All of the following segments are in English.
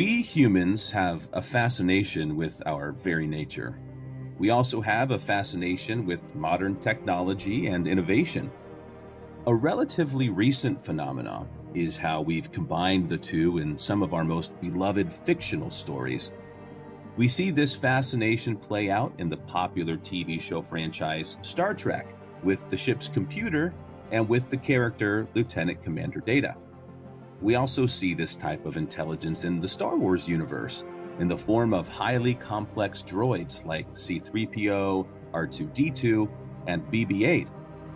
We humans have a fascination with our very nature. We also have a fascination with modern technology and innovation. A relatively recent phenomenon is how we've combined the two in some of our most beloved fictional stories. We see this fascination play out in the popular TV show franchise Star Trek with the ship's computer and with the character Lieutenant Commander Data. We also see this type of intelligence in the Star Wars universe in the form of highly complex droids like C3PO, R2D2, and BB 8,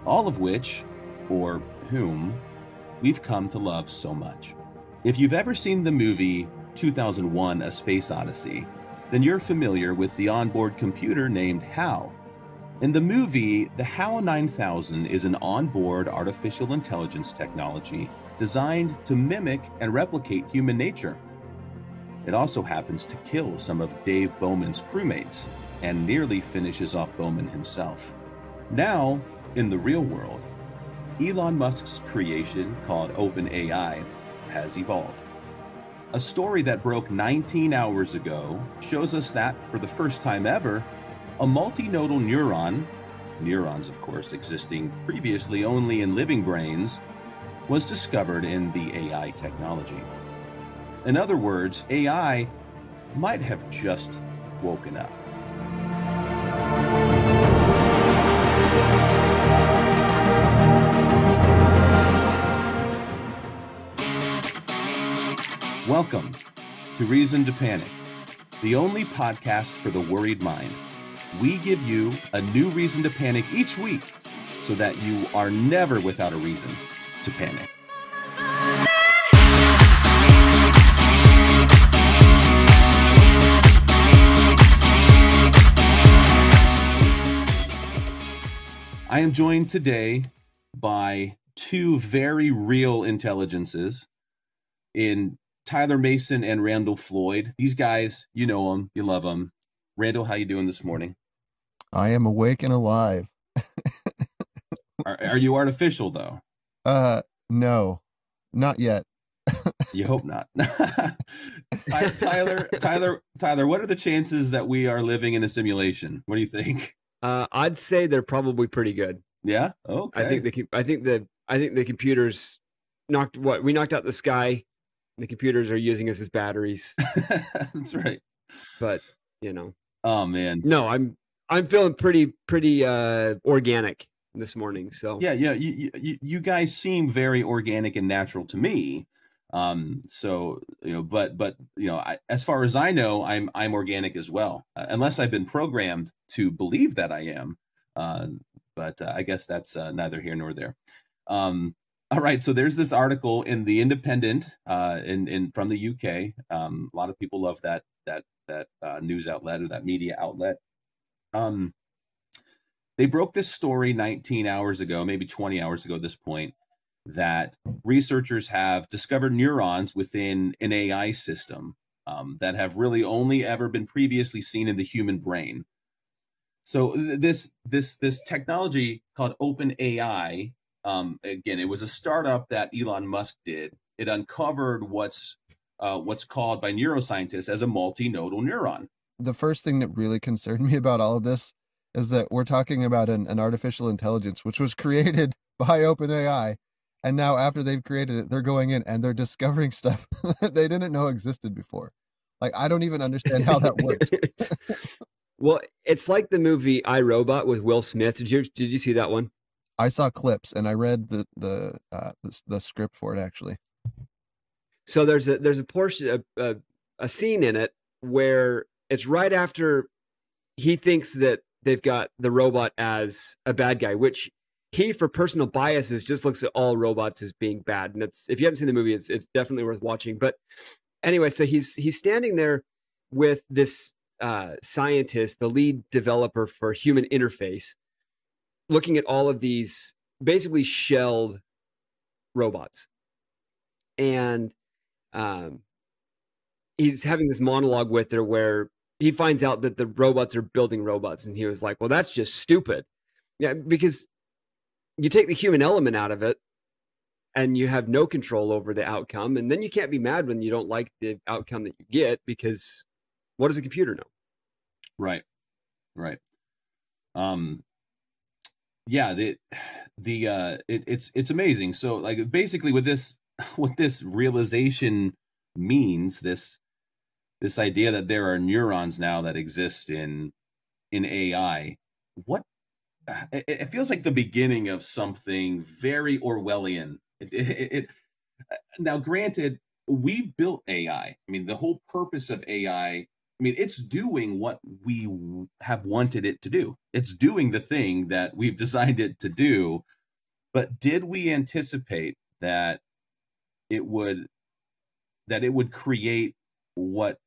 all of which, or whom, we've come to love so much. If you've ever seen the movie 2001 A Space Odyssey, then you're familiar with the onboard computer named HAL. In the movie, the HAL 9000 is an onboard artificial intelligence technology designed to mimic and replicate human nature. It also happens to kill some of Dave Bowman's crewmates and nearly finishes off Bowman himself. Now, in the real world, Elon Musk's creation called OpenAI has evolved. A story that broke 19 hours ago shows us that, for the first time ever, a multinodal neuron, neurons of course existing previously only in living brains, was discovered in the AI technology. In other words, AI might have just woken up. Welcome to Reason to Panic, the only podcast for the worried mind. We give you a new reason to panic each week so that you are never without a reason to panic. I am joined today by two very real intelligences in Tyler Mason and Randall Floyd. These guys, you know them, you love them. Randall, how you doing this morning? I am awake and alive. are, are you artificial though? Uh, no, not yet. you hope not. Tyler, Tyler, Tyler, what are the chances that we are living in a simulation? What do you think? Uh, I'd say they're probably pretty good. Yeah. Okay. I think the I think the I think the computers knocked what we knocked out the sky. The computers are using us as batteries. That's right. But you know. Oh man. No, I'm I'm feeling pretty pretty uh organic this morning. So yeah, yeah, you, you, you guys seem very organic and natural to me. Um, so you know, but but you know, I, as far as I know, I'm I'm organic as well, uh, unless I've been programmed to believe that I am. Uh, but uh, I guess that's uh, neither here nor there. Um, all right, so there's this article in the Independent, uh, in in from the UK. Um, a lot of people love that that that uh, news outlet or that media outlet. Um, they broke this story 19 hours ago, maybe 20 hours ago at this point, that researchers have discovered neurons within an AI system um, that have really only ever been previously seen in the human brain. So this this this technology called OpenAI, um, again, it was a startup that Elon Musk did. It uncovered what's uh, what's called by neuroscientists as a multinodal neuron. The first thing that really concerned me about all of this is that we're talking about an, an artificial intelligence which was created by OpenAI. And now, after they've created it, they're going in and they're discovering stuff that they didn't know existed before. Like, I don't even understand how that works. well, it's like the movie I Robot with Will Smith. Did you did you see that one? I saw clips and I read the the uh, the, the script for it actually. So there's a there's a portion a, a, a scene in it where it's right after he thinks that they've got the robot as a bad guy, which he, for personal biases, just looks at all robots as being bad. And it's if you haven't seen the movie, it's it's definitely worth watching. But anyway, so he's he's standing there with this uh, scientist, the lead developer for human interface, looking at all of these basically shelled robots, and um, he's having this monologue with her where he finds out that the robots are building robots and he was like well that's just stupid. Yeah because you take the human element out of it and you have no control over the outcome and then you can't be mad when you don't like the outcome that you get because what does a computer know? Right right. Um yeah the the uh it, it's it's amazing. So like basically with this what this realization means this this idea that there are neurons now that exist in in ai what it, it feels like the beginning of something very orwellian it, it, now granted we've built ai i mean the whole purpose of ai I mean, it's doing what we have wanted it to do. It's doing the thing that we've designed it to do. But did we anticipate that it would that it would create what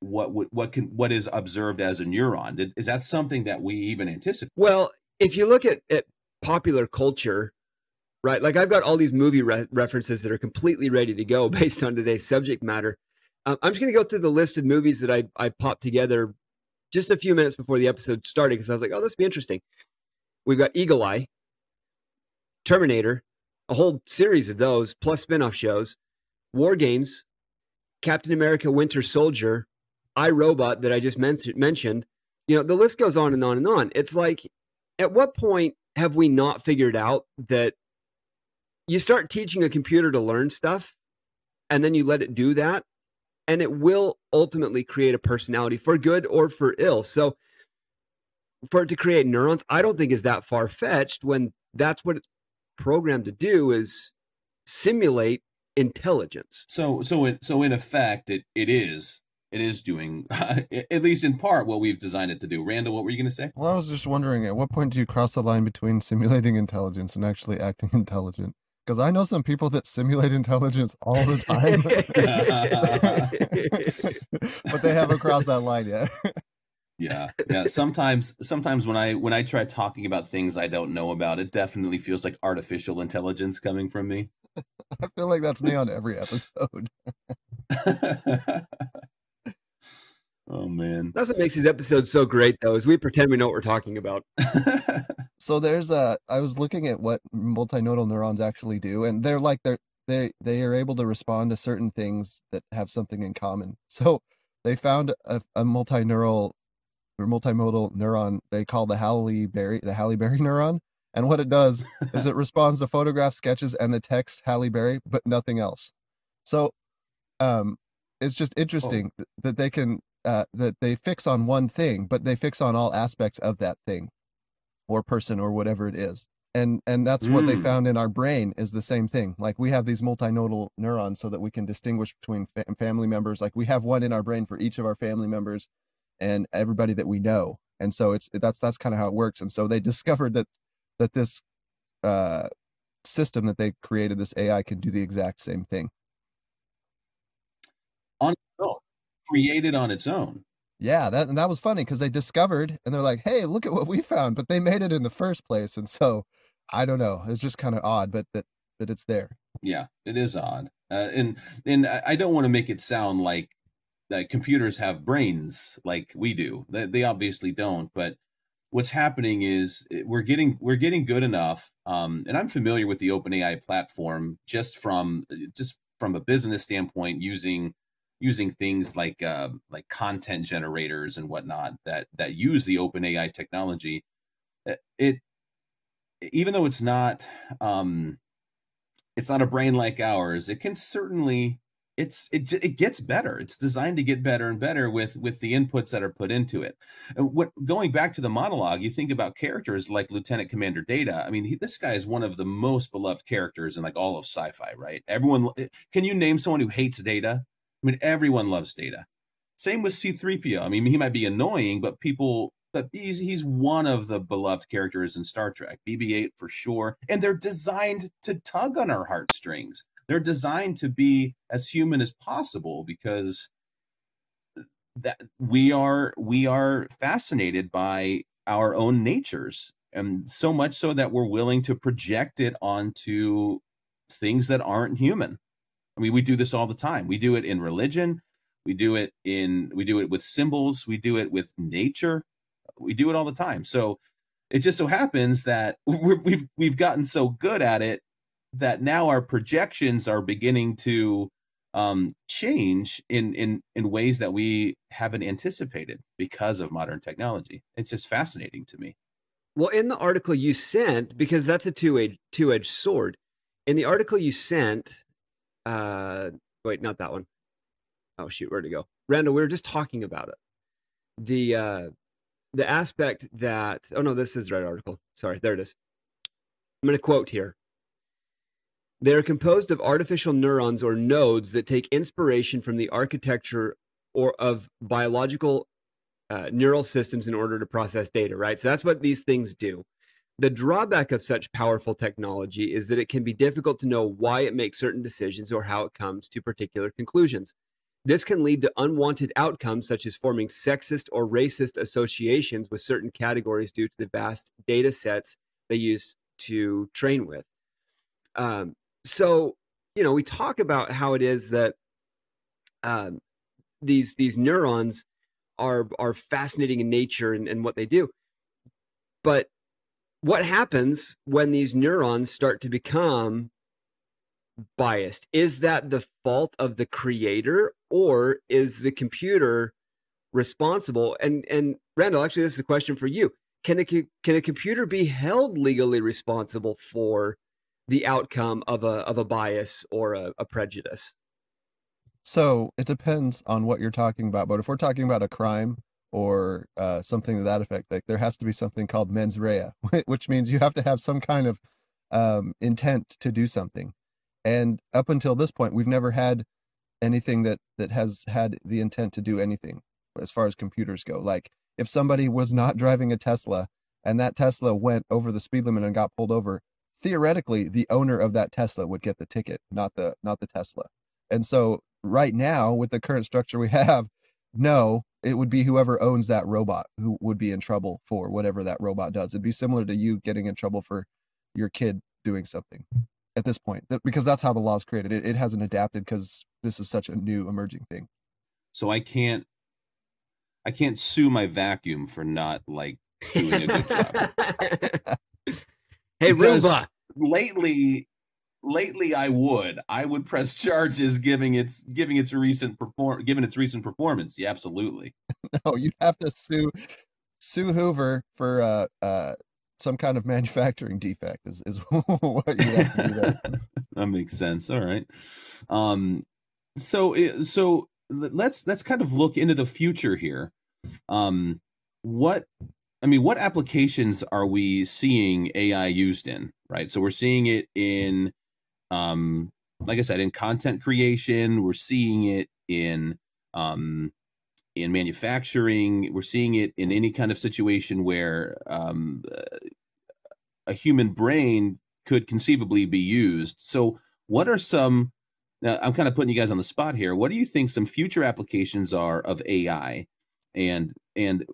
what what can what is observed as a neuron? Is that something that we even anticipate? Well, if you look at, at popular culture, right? Like I've got all these movie re- references that are completely ready to go based on today's subject matter. Um, I'm just going to go through the list of movies that I, I popped together just a few minutes before the episode started because I was like, oh, this will be interesting. We've got Eagle Eye, Terminator, a whole series of those, plus spin-off shows, War Games, Captain America Winter Soldier, I Robot that I just men- mentioned. You know, the list goes on and on and on. It's like, at what point have we not figured out that you start teaching a computer to learn stuff and then you let it do that and it will ultimately create a personality for good or for ill. So for it to create neurons, I don't think is that far fetched when that's what it's programmed to do is simulate intelligence. So so in, so in effect it it is it is doing at least in part what we've designed it to do. Randall, what were you going to say? Well, I was just wondering at what point do you cross the line between simulating intelligence and actually acting intelligent? because I know some people that simulate intelligence all the time, but they haven't crossed that line yet. yeah, yeah. Sometimes, sometimes when I when I try talking about things I don't know about, it definitely feels like artificial intelligence coming from me. I feel like that's me on every episode. Oh man, that's what makes these episodes so great, though, is we pretend we know what we're talking about. So there's a I was looking at what multinodal neurons actually do and they're like they're they they are able to respond to certain things that have something in common. So they found a, a multineural or multimodal neuron they call the Halle Berry the Halle Berry neuron. And what it does is it responds to photograph sketches and the text Halle Berry, but nothing else. So um it's just oh. interesting oh. that they can uh, that they fix on one thing, but they fix on all aspects of that thing or person or whatever it is. And and that's mm. what they mm. found in our brain is the same thing. Like we have these multinodal neurons so that we can distinguish between fa- family members. Like we have one in our brain for each of our family members and everybody that we know. And so it's that's that's kind of how it works. And so they discovered that that this uh system that they created this ai can do the exact same thing. On own created on its own yeah, that and that was funny because they discovered and they're like, "Hey, look at what we found!" But they made it in the first place, and so I don't know. It's just kind of odd, but that that it's there. Yeah, it is odd, uh, and and I don't want to make it sound like that computers have brains like we do. They, they obviously don't, but what's happening is eh, we're getting we're getting good enough. Um, and I'm familiar with the OpenAI platform just from just from a business standpoint, using using things like uh, like content generators and whatnot that that use the open AI technology, uh, it even though it's not um, it's not a brain like ours, it can certainly it's it it gets better. It's designed to get better and better with with the inputs that are put into it. And what going back to the monologue, you think about characters like Lieutenant Commander Data. I mean, he, this guy is one of the most beloved characters in like all of sci-fi, right? Everyone, eh, can you name someone who hates Data? I mean, everyone loves Data. Same with C3PO. I mean, he might be annoying, but people, but he's he's one of the beloved characters in Star Trek. BB-8 for sure, and they're designed to tug on our heartstrings. They're designed to be as human as possible because that we are we are fascinated by our own natures and so much so that we're willing to project it onto things that aren't human I mean, we do this all the time. We do it in religion. We do it in we do it with symbols. We do it with nature. We do it all the time. So it just so happens that we have we've, we've gotten so good at it that now our projections are beginning to um, change in in in ways that we haven't anticipated because of modern technology. It's just fascinating to me. Well, in the article you sent, because that's a two edged two edged sword. In the article you sent, uh, wait, not that one. Oh shoot, where to go? Randall, we were just talking about it. The uh, the aspect that oh no, this is the right article. Sorry, there it is. I'm going to quote here. They are composed of artificial neurons or nodes that take inspiration from the architecture or of biological uh, neural systems in order to process data, right? So that's what these things do. The drawback of such powerful technology is that it can be difficult to know why it makes certain decisions or how it comes to particular conclusions. This can lead to unwanted outcomes such as forming sexist or racist associations with certain categories due to the vast data sets they use to train with. Um, so you know we talk about how it is that um, these these neurons are are fascinating in nature and, and what they do but what happens when these neurons start to become biased is that the fault of the creator or is the computer responsible and and randall actually this is a question for you can a can a computer be held legally responsible for the outcome of a of a bias or a, a prejudice. So it depends on what you're talking about. But if we're talking about a crime or uh, something to that effect, like there has to be something called mens rea, which means you have to have some kind of um, intent to do something. And up until this point, we've never had anything that that has had the intent to do anything as far as computers go. Like if somebody was not driving a Tesla and that Tesla went over the speed limit and got pulled over, theoretically the owner of that Tesla would get the ticket, not the not the Tesla. And so right now with the current structure we have, no, it would be whoever owns that robot who would be in trouble for whatever that robot does. It'd be similar to you getting in trouble for your kid doing something at this point because that's how the law is created. It, it hasn't adapted because this is such a new emerging thing. So I can't I can't sue my vacuum for not like doing a good job. Hey, robot, Lately, lately I would. I would press charges giving its giving its recent perform given its recent performance. Yeah, absolutely. no, you'd have to sue sue Hoover for uh uh some kind of manufacturing defect is, is what you have to do there. that makes sense. All right. Um so eh, so let's let's kind of look into the future here. Um what I mean, what applications are we seeing AI used in? Right. So we're seeing it in, um, like I said, in content creation. We're seeing it in, um, in manufacturing. We're seeing it in any kind of situation where um, a human brain could conceivably be used. So, what are some? Now, I'm kind of putting you guys on the spot here. What do you think some future applications are of AI? And and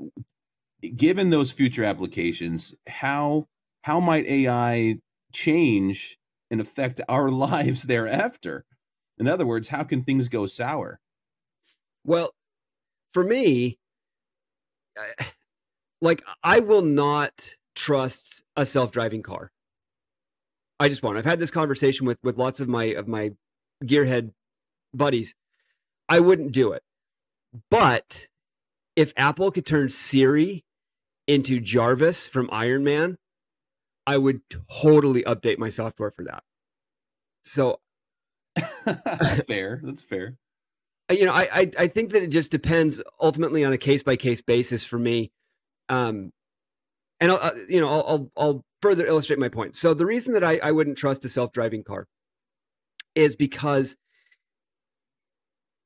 given those future applications, how how might AI change and affect our lives thereafter? In other words, how can things go sour? Well, for me, like I will not trust a self-driving car. I just won't. I've had this conversation with with lots of my of my gearhead buddies. I wouldn't do it. But if Apple could turn Siri into Jarvis from Iron Man, I would totally update my software for that. So fair. That's fair. You know, I, I, I think that it just depends ultimately on a case by case basis for me. Um, and I'll, uh, you know, I'll, I'll, I'll further illustrate my point. So the reason that I, I wouldn't trust a self driving car is because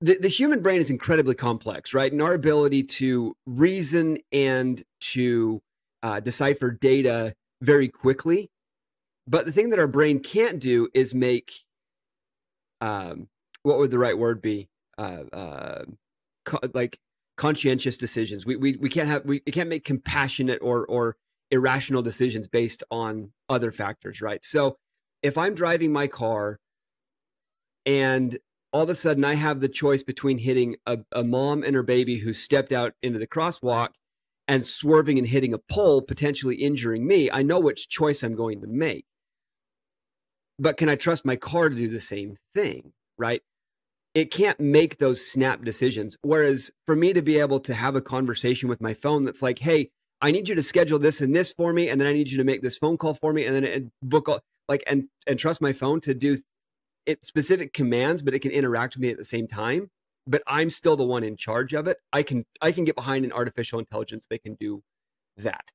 the, the human brain is incredibly complex, right? And our ability to reason and to uh, decipher data very quickly. But the thing that our brain can't do is make, um, what would the right word be? Uh, uh, co- like conscientious decisions. We, we, we can't have, we, we can't make compassionate or, or irrational decisions based on other factors, right? So if I'm driving my car and all of a sudden I have the choice between hitting a, a mom and her baby who stepped out into the crosswalk and swerving and hitting a pole, potentially injuring me. I know which choice I'm going to make. but can I trust my car to do the same thing? Right. It can't make those snap decisions. Whereas for me to be able to have a conversation with my phone that's like, hey, I need you to schedule this and this for me, and then I need you to make this phone call for me, and then book all, like and and trust my phone to do it specific commands, but it can interact with me at the same time. But I'm still the one in charge of it. I can I can get behind an artificial intelligence. They can do that.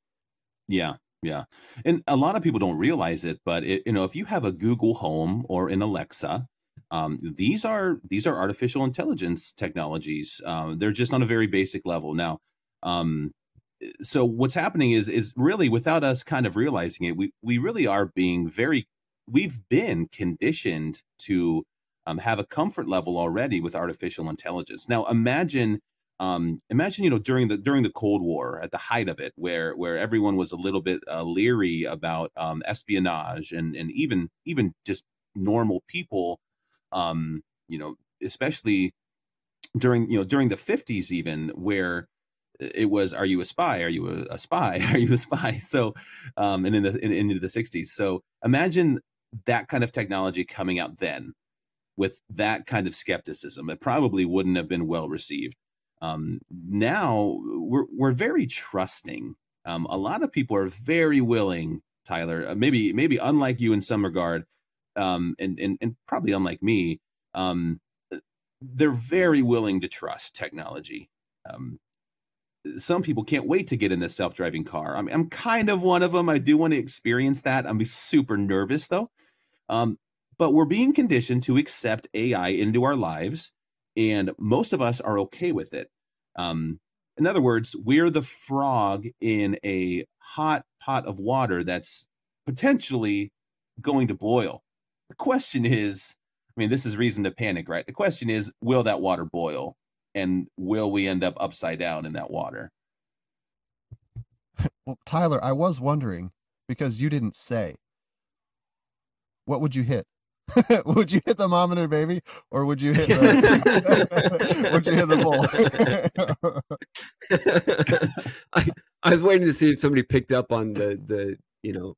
Yeah, yeah, and a lot of people don't realize it, but it, you know, if you have a Google Home or an Alexa, um, these are these are artificial intelligence technologies. Um, they're just on a very basic level now. Um, so what's happening is is really without us kind of realizing it we we really are being very we've been conditioned to um, have a comfort level already with artificial intelligence. Now imagine um, imagine you know during the during the cold war at the height of it where where everyone was a little bit uh, leery about um, espionage and and even even just normal people um, you know especially during you know during the 50s even where it was are you a spy? Are you a, a spy? Are you a spy? So um and in the in, into the 60s so imagine that kind of technology coming out then with that kind of skepticism it probably wouldn't have been well received um now we're we're very trusting um a lot of people are very willing tyler uh, maybe maybe unlike you in some regard um and and, and probably unlike me um they're very willing to trust technology um, some people can't wait to get in a self-driving car. I mean, I'm kind of one of them. I do want to experience that. I'm super nervous though. Um, but we're being conditioned to accept AI into our lives, and most of us are okay with it. Um, in other words, we're the frog in a hot pot of water that's potentially going to boil. The question is, I mean, this is reason to panic, right? The question is, will that water boil? and will we end up upside down in that water? Well, Tyler, I was wondering because you didn't say. What would you hit? would you hit the mom and her baby, or would you hit the would you hit the bull? I, I was waiting to see if somebody picked up on the the you know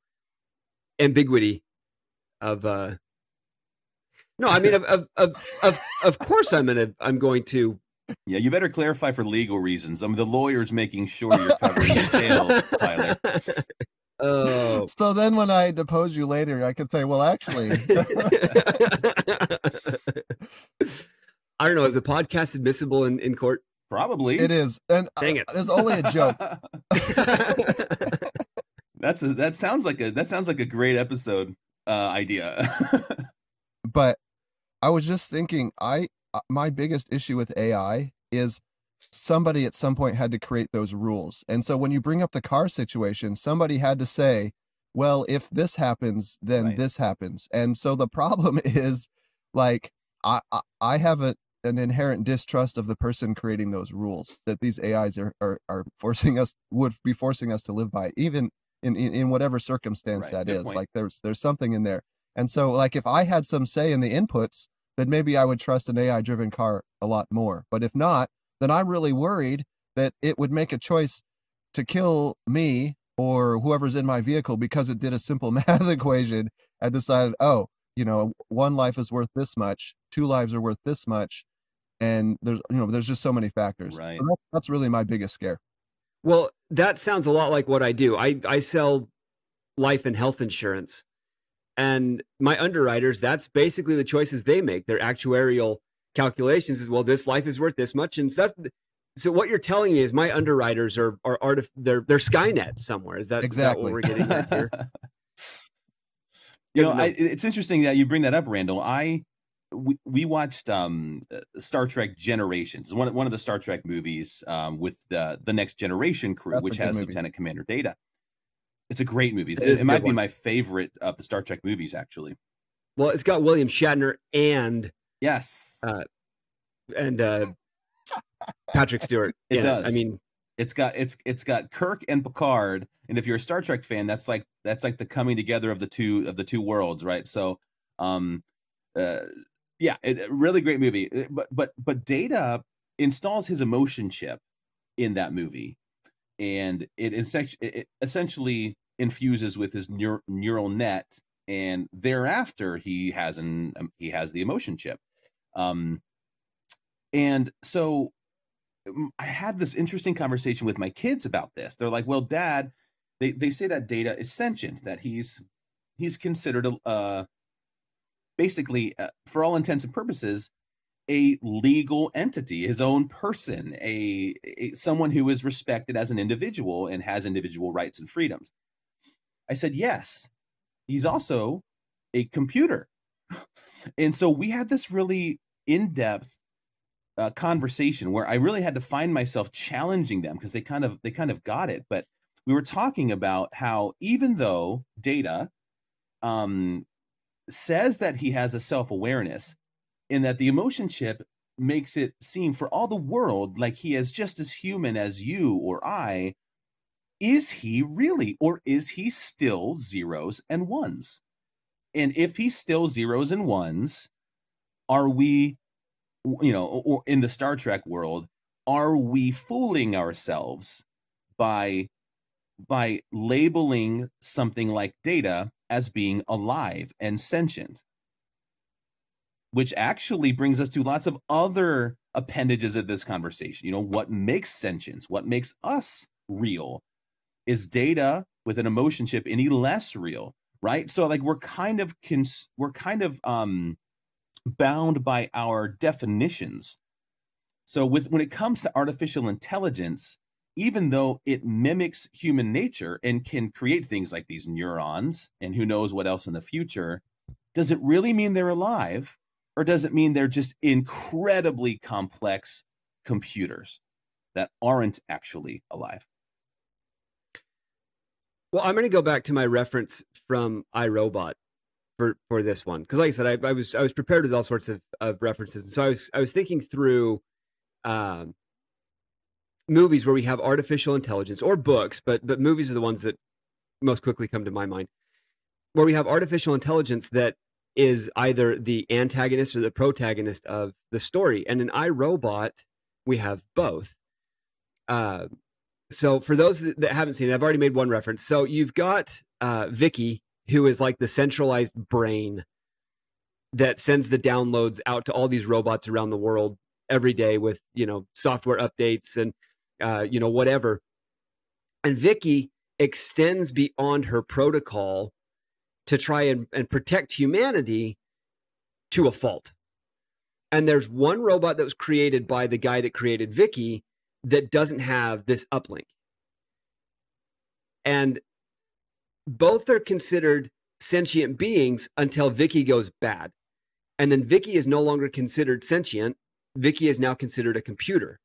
ambiguity of uh no i mean of of of of, of course i'm gonna i'm going to yeah, you better clarify for legal reasons. I'm the lawyer's making sure you're covering your tail, Tyler. Oh. So then when I depose you later, I could say, well, actually. I don't know. Is the podcast admissible in, in court? Probably. It is. And uh, Dang it. it's only a joke. That's a, that sounds like a that sounds like a great episode uh, idea. but I was just thinking, I uh, my biggest issue with AI is somebody at some point had to create those rules. And so when you bring up the car situation, somebody had to say, well, if this happens, then right. this happens. And so the problem is like I I have a an inherent distrust of the person creating those rules that these AIs are are, are forcing us would be forcing us to live by, even in in, in whatever circumstance right. that Good is. Point. Like there's there's something in there. And so like if I had some say in the inputs, then maybe I would trust an AI driven car a lot more. But if not, then I'm really worried that it would make a choice to kill me or whoever's in my vehicle because it did a simple math equation and decided, oh, you know, one life is worth this much, two lives are worth this much, and there's you know there's just so many factors. Right. So that's really my biggest scare. Well, that sounds a lot like what I do. I I sell life and health insurance, and my underwriters, that's basically the choices they make. Their actuarial calculations is well, this life is worth this much, and so that's so what you're telling me is my underwriters are are artif- they're they're Skynet somewhere. Is that exactly is that what we're getting at here? you know, I, it's interesting that you bring that up, Randall. I we, we watched um, uh, Star Trek Generations, one one of the Star Trek movies um, with the the Next Generation crew, That's which has movie. Lieutenant Commander Data. It's a great movie. It, it, it might be my favorite of the Star Trek movies, actually. Well, it's got William Shatner and yes, uh, and uh, Patrick Stewart. It does. I mean, it's got it's it's got Kirk and Picard, and if you're a Star Trek fan, that's like that's like the coming together of the two of the two worlds, right? So, um, uh, yeah, it, really great movie. Uh, but but but Data installs his emotion chip in that movie, and it, it essentially infuses with his neur- neural net and thereafter he has an um, he has the emotion chip um and so i had this interesting conversation with my kids about this they're like well dad they they say that data is sentient that he's he's considered a uh basically uh, for all intents and purposes a legal entity his own person a, a someone who is respected as an individual and has individual rights and freedoms i said yes he's also a computer. And so we had this really in depth uh, conversation where I really had to find myself challenging them because they kind of they kind of got it. But we were talking about how even though data um, says that he has a self awareness, and that the emotion chip makes it seem for all the world like he is just as human as you or I, is he really, or is he still zeros and ones? And if he's still zeros and ones, are we, you know, or in the Star Trek world, are we fooling ourselves by by labeling something like data as being alive and sentient? Which actually brings us to lots of other appendages of this conversation. You know, what makes sentience? What makes us real? is data with an emotion chip any less real right so like we're kind of cons- we're kind of um bound by our definitions. So with when it comes to artificial intelligence even though it mimics human nature and can create things like these neurons and who knows what else in the future does it really mean they're alive or does it mean they're just incredibly complex computers that aren't actually alive? Well, I'm going to go back to my reference from iRobot for for this one because, like I said, I, I, was I was prepared with all sorts of, of references, and so I was I was thinking through um, movies where we have artificial intelligence or books, but but movies are the ones that most quickly come to my mind, where we have artificial intelligence that is either the antagonist or the protagonist of the story, and in iRobot we have both. Uh, so for those that haven't seen it, I've already made one reference. So you've got uh, VIKI, who is like the centralized brain that sends the downloads out to all these robots around the world every day with you know software updates and uh, you know whatever. And VIKI extends beyond her protocol to try and, and protect humanity to a fault. And there's one robot that was created by the guy that created VIKI that doesn't have this uplink. And both are considered sentient beings until VIKI goes bad. And then VIKI is no longer considered sentient. VIKI is now considered a computer.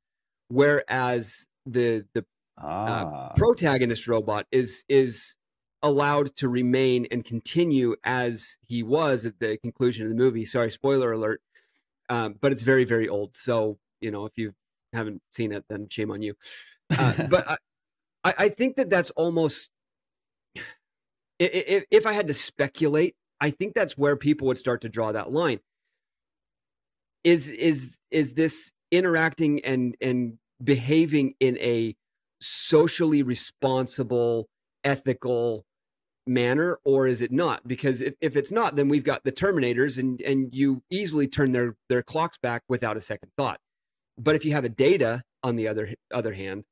Whereas the the uh, ah. uh, protagonist robot is is allowed to remain and continue as he was at the conclusion of the movie. Sorry, spoiler alert. Um, but it's very, very old. So, you know, if you've haven't seen it, then shame on you. Uh, but I, I think that that's almost if, if I had to speculate, I think that's where people would start to draw that line. Is is is this interacting and and behaving in a socially responsible, ethical manner, or is it not? Because if, if it's not, then we've got the Terminators, and and you easily turn their their clocks back without a second thought. But if you have a data on the other other hand,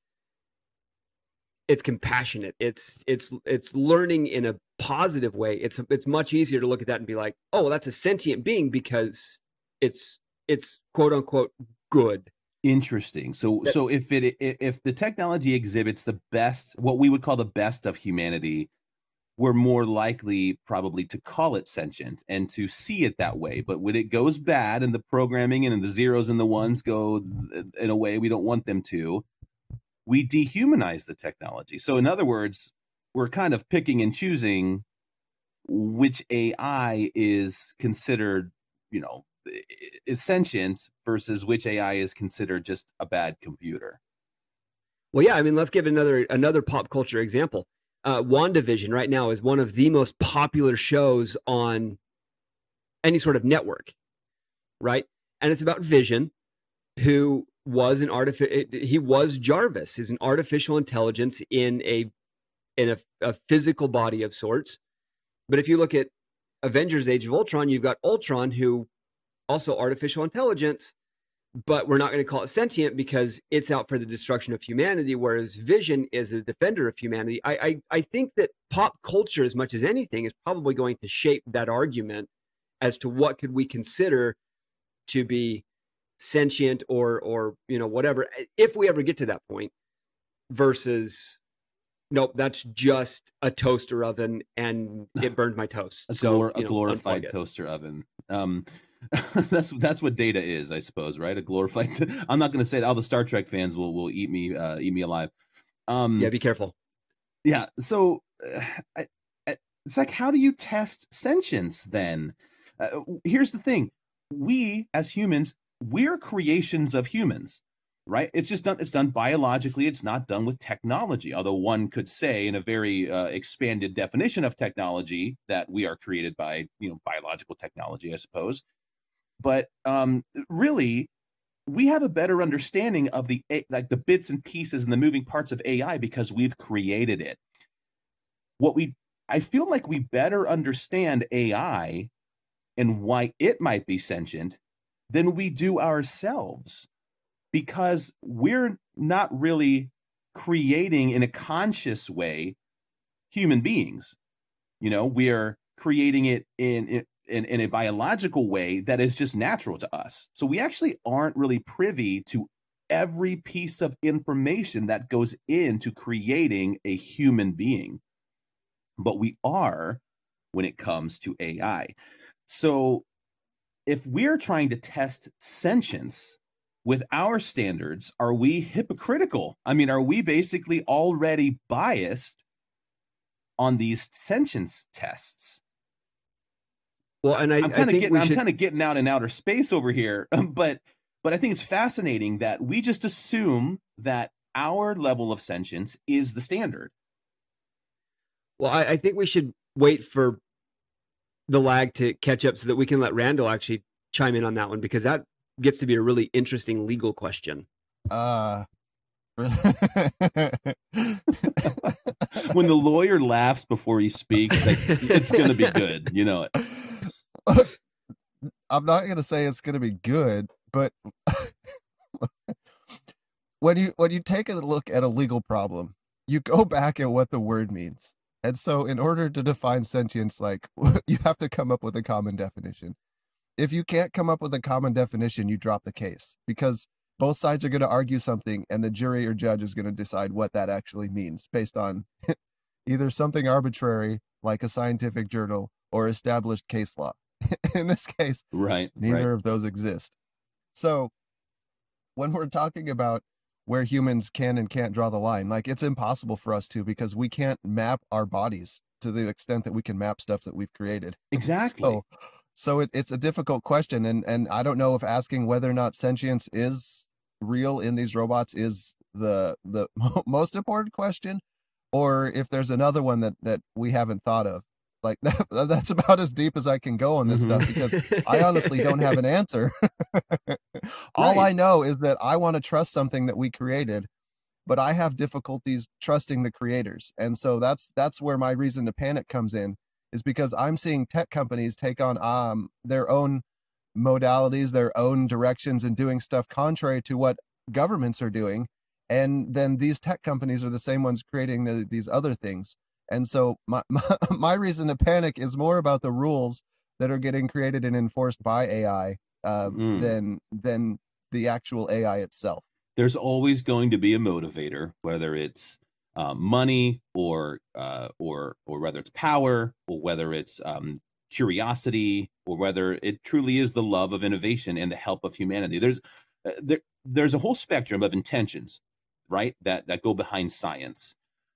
it's compassionate. It's it's it's learning in a positive way. It's it's much easier to look at that and be like, oh, well, that's a sentient being because it's it's quote unquote good. Interesting. So so if it if the technology exhibits the best, what we would call the best of humanity, we're more likely probably to call it sentient and to see it that way. But when it goes bad and the programming and the zeros and the ones go in a way we don't want them to, we dehumanize the technology. So, in other words, we're kind of picking and choosing which AI is considered, you know, is sentient versus which AI is considered just a bad computer. Well, yeah, I mean, let's give another another pop culture example uh, WandaVision right now is one of the most popular shows on any sort of network, right? And it's about Vision, who was an artificial. He was Jarvis. He's an artificial intelligence in a in a, a physical body of sorts. But if you look at Avengers Age of Ultron, you've got Ultron, who also artificial intelligence, but we're not going to call it sentient because it's out for the destruction of humanity, whereas Vision is a defender of humanity. I, I, I think that pop culture, as much as anything, is probably going to shape that argument as to what could we consider to be sentient or or you know whatever if we ever get to that point versus nope that's just a toaster oven and it burned my toast. A, so glor- you a glorified toaster oven. Um that's that's what data is i suppose right? A glorified t- i'm not going to say that all the star trek fans will will eat me uh eat me alive. Um yeah be careful. yeah so uh, I, I, it's like how do you test sentience then? Uh, here's the thing. We as humans we're creations of humans right? It's just done it's done biologically. It's not done with technology although one could say in a very uh, expanded definition of technology that we are created by you know biological technology i suppose. But um really we have a better understanding of the like the bits and pieces and the moving parts of ai because we've created it. What we i feel like we better understand ai and why it might be sentient than we do ourselves because we're not really creating in a conscious way human beings. You know we're creating it in, in in a biological way that is just natural to us. So we actually aren't really privy to every piece of information that goes into creating a human being. But we are when it comes to ai so if we're trying to test sentience with our standards, are we hypocritical? I mean, are we basically already biased on these sentience tests? well and i, I'm kind of getting I'm should kind of getting out in outer space over here, but but I think it's fascinating that we just assume that our level of sentience is the standard. well I, I think we should wait for the lag to catch up so that we can let randall actually chime in on that one because that gets to be a really interesting legal question Uh When the lawyer laughs before he speaks, like, it's going to be good. You know it. I'm not gonna say it's gonna be good, but when you when you take a look at a legal problem, you go back at what the word means. And so in order to define sentience, like you have to come up with a common definition. If you can't come up with a common definition, you drop the case because both sides are going to argue something and the jury or judge is going to decide what that actually means based on either something arbitrary like a scientific journal or established case law. in this case, Right. neither right. of those exist. So when we're talking about where humans can and can't draw the line, like it's impossible for us to because we can't map our bodies to the extent that we can map stuff that we've created. Exactly. So, so it, it's a difficult question, and and I don't know if asking whether or not sentience is real in these robots is the the most important question, or if there's another one that that we haven't thought of. Like that, that's about as deep as I can go on this stuff because I honestly don't have an answer. All I know is that I want to trust something that we created, but I have difficulties trusting the creators. And so that's that's where my reason to panic comes in is because I'm seeing tech companies take on um their own modalities, their own directions and doing stuff contrary to what governments are doing. And then these tech companies are the same ones creating the, these other things. And so my, my my reason to panic is more about the rules that are getting created and enforced by AI um, Mm. than than the actual AI itself. there's always going to be a motivator, whether it's um, money or uh, or or whether it's power or whether it's um, curiosity or whether it truly is the love of innovation and the help of humanity. There's uh, there there's a whole spectrum of intentions, right? That that go behind science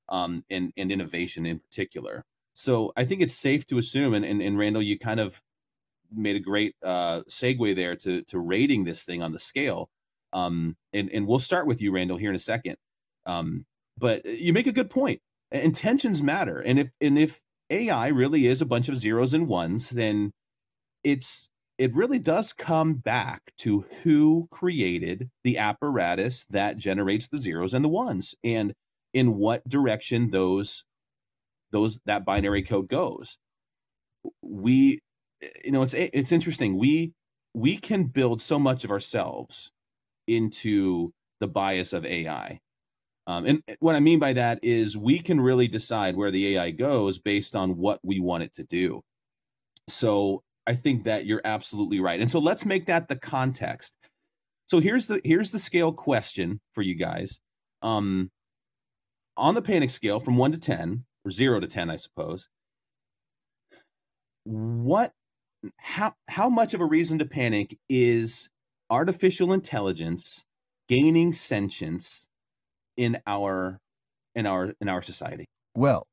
um, and and innovation in particular. So I think it's safe to assume, and and, and Randall, you kind of made a great uh, segue there to to rating this thing on the scale. Um, and and we'll start with you, Randall, here in a second. Um, but you make a good point. Intentions matter, and if and if AI really is a bunch of zeros and ones, then it's it really does come back to who created the apparatus that generates the zeros and the ones, and in what direction those those that binary code goes. We you know it's it's interesting. We we can build so much of ourselves into the bias of ai um, and what i mean by that is we can really decide where the ai goes based on what we want it to do. So i think that you're absolutely right. And so let's make that the context. So here's the here's the scale question for you guys. Um on the panic scale from 1 to 10 or 0 to 10 i suppose what how how much of a reason to panic is artificial intelligence gaining sentience in our in our in our society? Well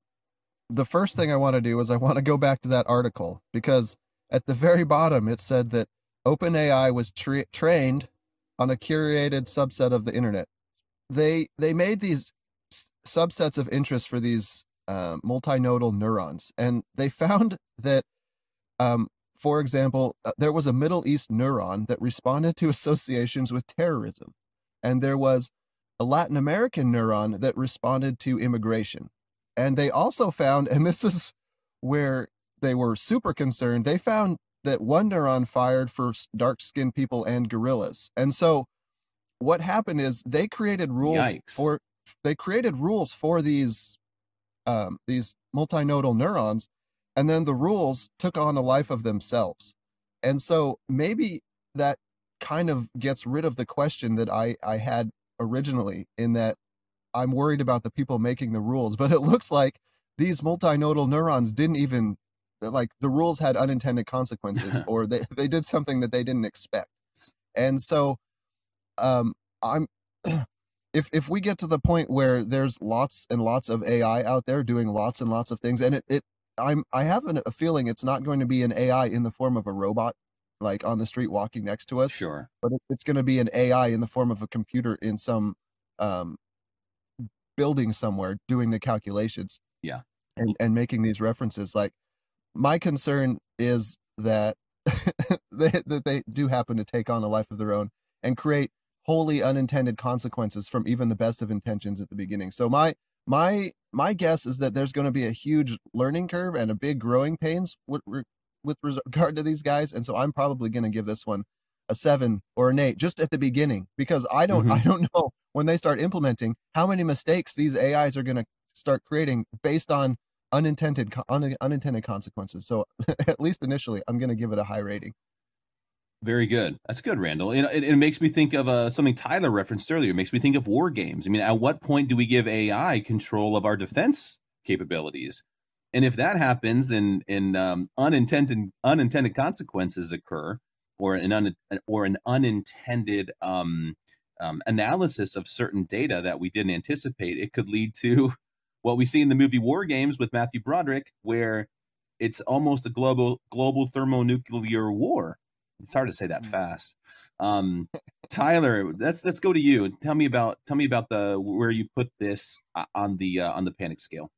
the first thing i want to do is i want to go back to that article because at the very bottom it said that openai was tra- trained on a curated subset of the internet. They they made these subsets of interest for these uh, multimodal neurons and they found that um, for example, uh, there was a Middle East neuron that responded to associations with terrorism, and there was a Latin American neuron that responded to immigration. And they also found, and this is where they were super concerned, they found that one neuron fired for dark skinned people and gorillas. And so what happened is they created rules Yikes. for they created rules for these um, these multimodal neurons and then the rules took on a life of themselves. And so maybe that kind of gets rid of the question that i i had originally in that i'm worried about the people making the rules but it looks like these multimodal neurons didn't even like the rules had unintended consequences or they, they did something that they didn't expect. And so um i'm if if we get to the point where there's lots and lots of ai out there doing lots and lots of things and it, it I'm I have an, a feeling it's not going to be an AI in the form of a robot like on the street walking next to us. Sure. But it, it's going to be an AI in the form of a computer in some um, building somewhere doing the calculations. Yeah. And and making these references like my concern is that they, that they do happen to take on a life of their own and create wholly unintended consequences from even the best of intentions at the beginning. So my my my guess is that there's going to be a huge learning curve and a big growing pains with with regard to these guys, and so I'm probably going to give this one a seven or an eight just at the beginning because I don't mm-hmm. I don't know when they start implementing how many mistakes these AIs are going to start creating based on unintended un, unintended consequences. So at least initially, I'm going to give it a high rating. Very good. That's good, Randall. It, it, it makes me think of uh, something Tyler referenced earlier. It makes me think of war games. I mean, at what point do we give AI control of our defense capabilities? And if that happens and, and um, unintended unintended consequences occur, or an un, or an unintended um, um, analysis of certain data that we didn't anticipate, it could lead to what we see in the movie War Games with Matthew Broderick, where it's almost a global global thermonuclear war it's hard to say that mm. fast. Um, Tyler, let's let's go to you and tell me about tell me about the where you put this uh, on the uh, on the panic scale.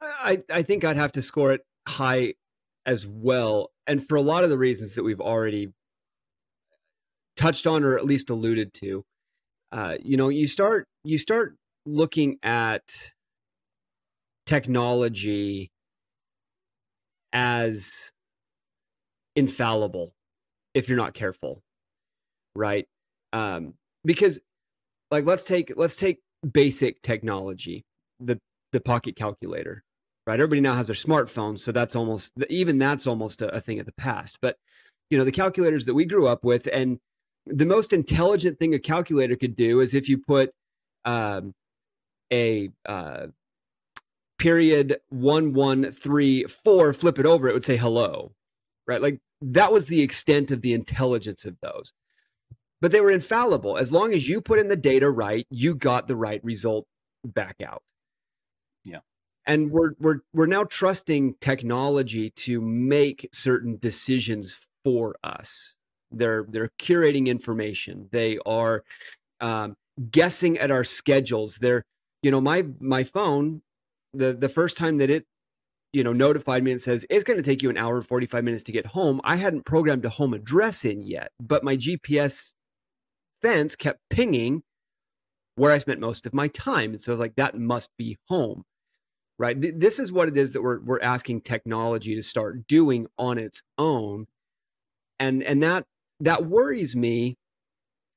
I I think I'd have to score it high as well, and for a lot of the reasons that we've already touched on or at least alluded to. Uh, you know, you start you start looking at technology as infallible if you're not careful right? Um because like let's take let's take basic technology the the pocket calculator right? Everybody now has their smartphones so that's almost even that's almost a, a thing of the past. But you know the calculators that we grew up with and the most intelligent thing a calculator could do is if you put um, a uh, period one one three four flip it over it would say hello right? Like that was the extent of the intelligence of those. But they were infallible. As long as you put in the data right, you got the right result back out. Yeah. And we're we're we're now trusting technology to make certain decisions for us. They're they're curating information. They are um, guessing at our schedules. They're you know my my phone the the first time that it you know, notified me and says it's going to take you an hour and 45 minutes to get home. I hadn't programmed a home address in yet, but my GPS fence kept pinging where I spent most of my time. And so I was like, that must be home. right? Th- this is what it is that we're we're asking technology to start doing on its own, and and that that worries me,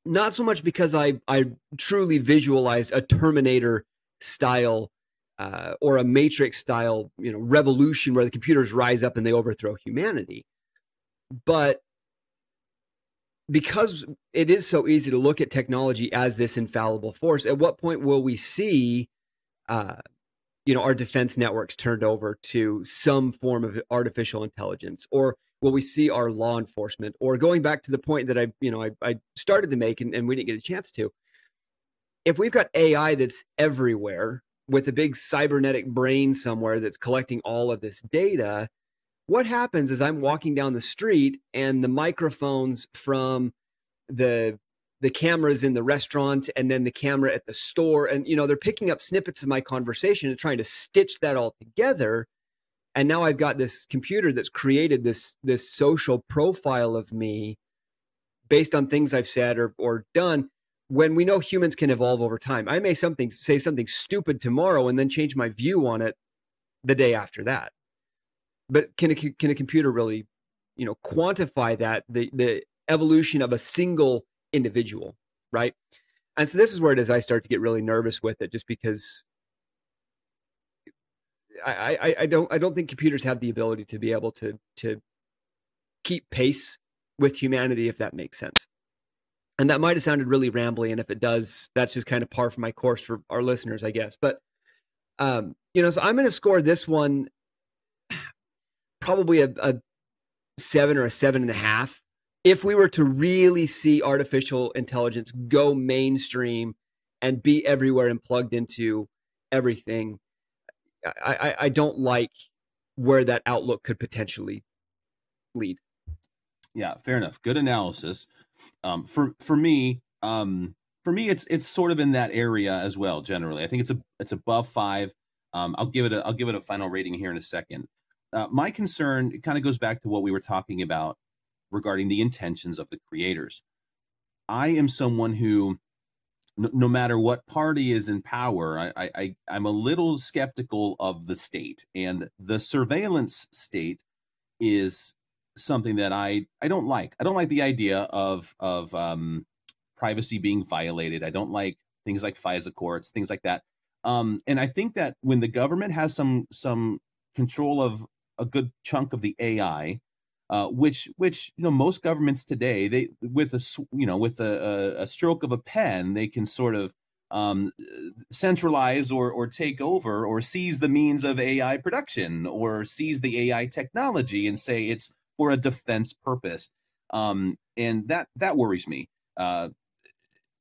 not so much because I I truly visualize a Terminator style uh, or a Matrix style you know revolution where the computers rise up and they overthrow humanity, but because it is so easy to look at technology as this infallible force, at what point will we see, uh, you know, our defense networks turned over to some form of artificial intelligence, or will we see our law enforcement, or going back to the point that I, you know, I, I started to make and, and we didn't get a chance to. If we've got AI that's everywhere with a big cybernetic brain somewhere that's collecting all of this data, what happens is I'm walking down the street and the microphones from the the cameras in the restaurant and then the camera at the store and you know they're picking up snippets of my conversation and trying to stitch that all together. And now I've got this computer that's created this this social profile of me based on things I've said or or done when we know humans can evolve over time I may something say something stupid tomorrow and then change my view on it the day after that but can a, can a computer really you know quantify that the the evolution of a single individual right and so this is where it is i start to get really nervous with it just because I, I, I don't I don't think computers have the ability to be able to to keep pace with humanity if that makes sense. And that might have sounded really rambly, and if it does, that's just kind of par for my course for our listeners, I guess. But um, you know, so I'm going to score this one probably a, a seven or a seven and a half. If we were to really see artificial intelligence go mainstream and be everywhere and plugged into everything, I, I, I don't like where that outlook could potentially lead. Yeah, fair enough. Good analysis. Um, for for me, um, for me, it's it's sort of in that area as well. Generally, I think it's a it's above five. Um, I'll give it a I'll give it a final rating here in a second uh, my concern it kind of goes back to what we were talking about regarding the intentions of the creators. I am someone who, no, no matter what party is in power, I, I, I'm a little skeptical of the state, and the surveillance state is something that I I don't like. I don't like the idea of of um, privacy being violated. I don't like things like FISA courts, things like that. Um, and I think that when the government has some some control of a good chunk of the AI, uh, which which you know most governments today they with a you know with a, a, stroke of a pen they can sort of um, centralize or or take over or seize the means of AI production or seize the AI technology and say it's for a defense purpose, um, and that that worries me. Uh,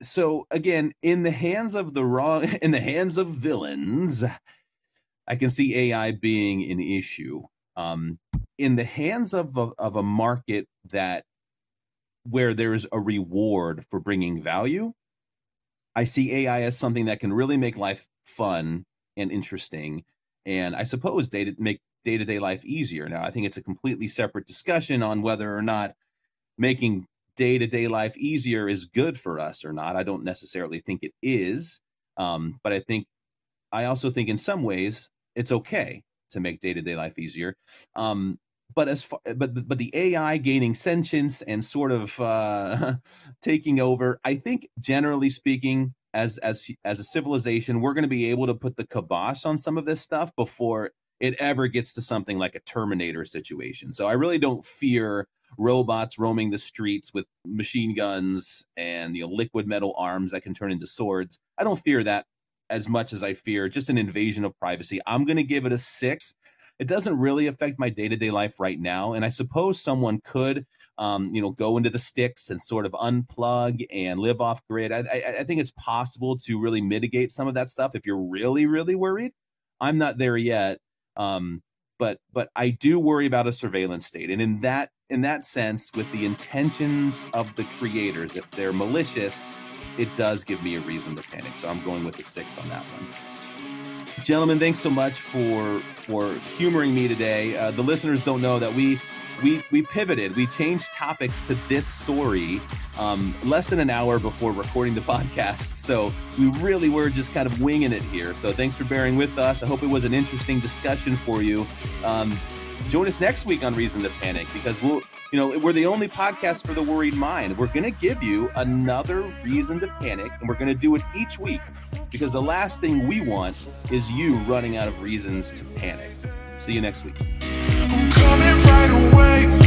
so again, in the hands of the wrong, in the hands of villains, I can see AI being an issue. Um, in the hands of a, of a market that where there's a reward for bringing value i see ai as something that can really make life fun and interesting. And i suppose data make day-to-day life easier now i think it's a completely separate discussion on whether or not making day-to-day life easier is good for us or not i don't necessarily think it is um, but i think i also think in some ways it's okay to make day to day life easier. Um, but as far, but but the AI gaining sentience and sort of uh, taking over, I think generally speaking, as as as a civilization, we're going to be able to put the kibosh on some of this stuff before it ever gets to something like a Terminator situation. So I really don't fear robots roaming the streets with machine guns and you know liquid metal arms that can turn into swords. I don't fear that as much as I fear just an invasion of privacy. I'm going to give it a six. It doesn't really affect my day to day life right now. And I suppose someone could, um, you know, go into the sticks and sort of unplug and live off grid. I, I, I think it's possible to really mitigate some of that stuff if you're really, really worried. I'm not there yet. Um, but but I do worry about a surveillance state. And in that in that sense, with the intentions of the creators, if they're malicious, it does give me a reason to panic. So I'm going with the six on that one. Gentlemen, thanks so much for for humoring me today. Uh, the listeners don't know that we we we pivoted. We changed topics to this story um, less than an hour before recording the podcast. So we really were just kind of winging it here. So thanks for bearing with us. I hope it was an interesting discussion for you. Um, join us next week on Reason to Panic because we'll, you know, we're the only podcast for the worried mind. We're going to give you another reason to panic, and we're going to do it each week because the last thing we want is you running out of reasons to panic. See you next week. Right away.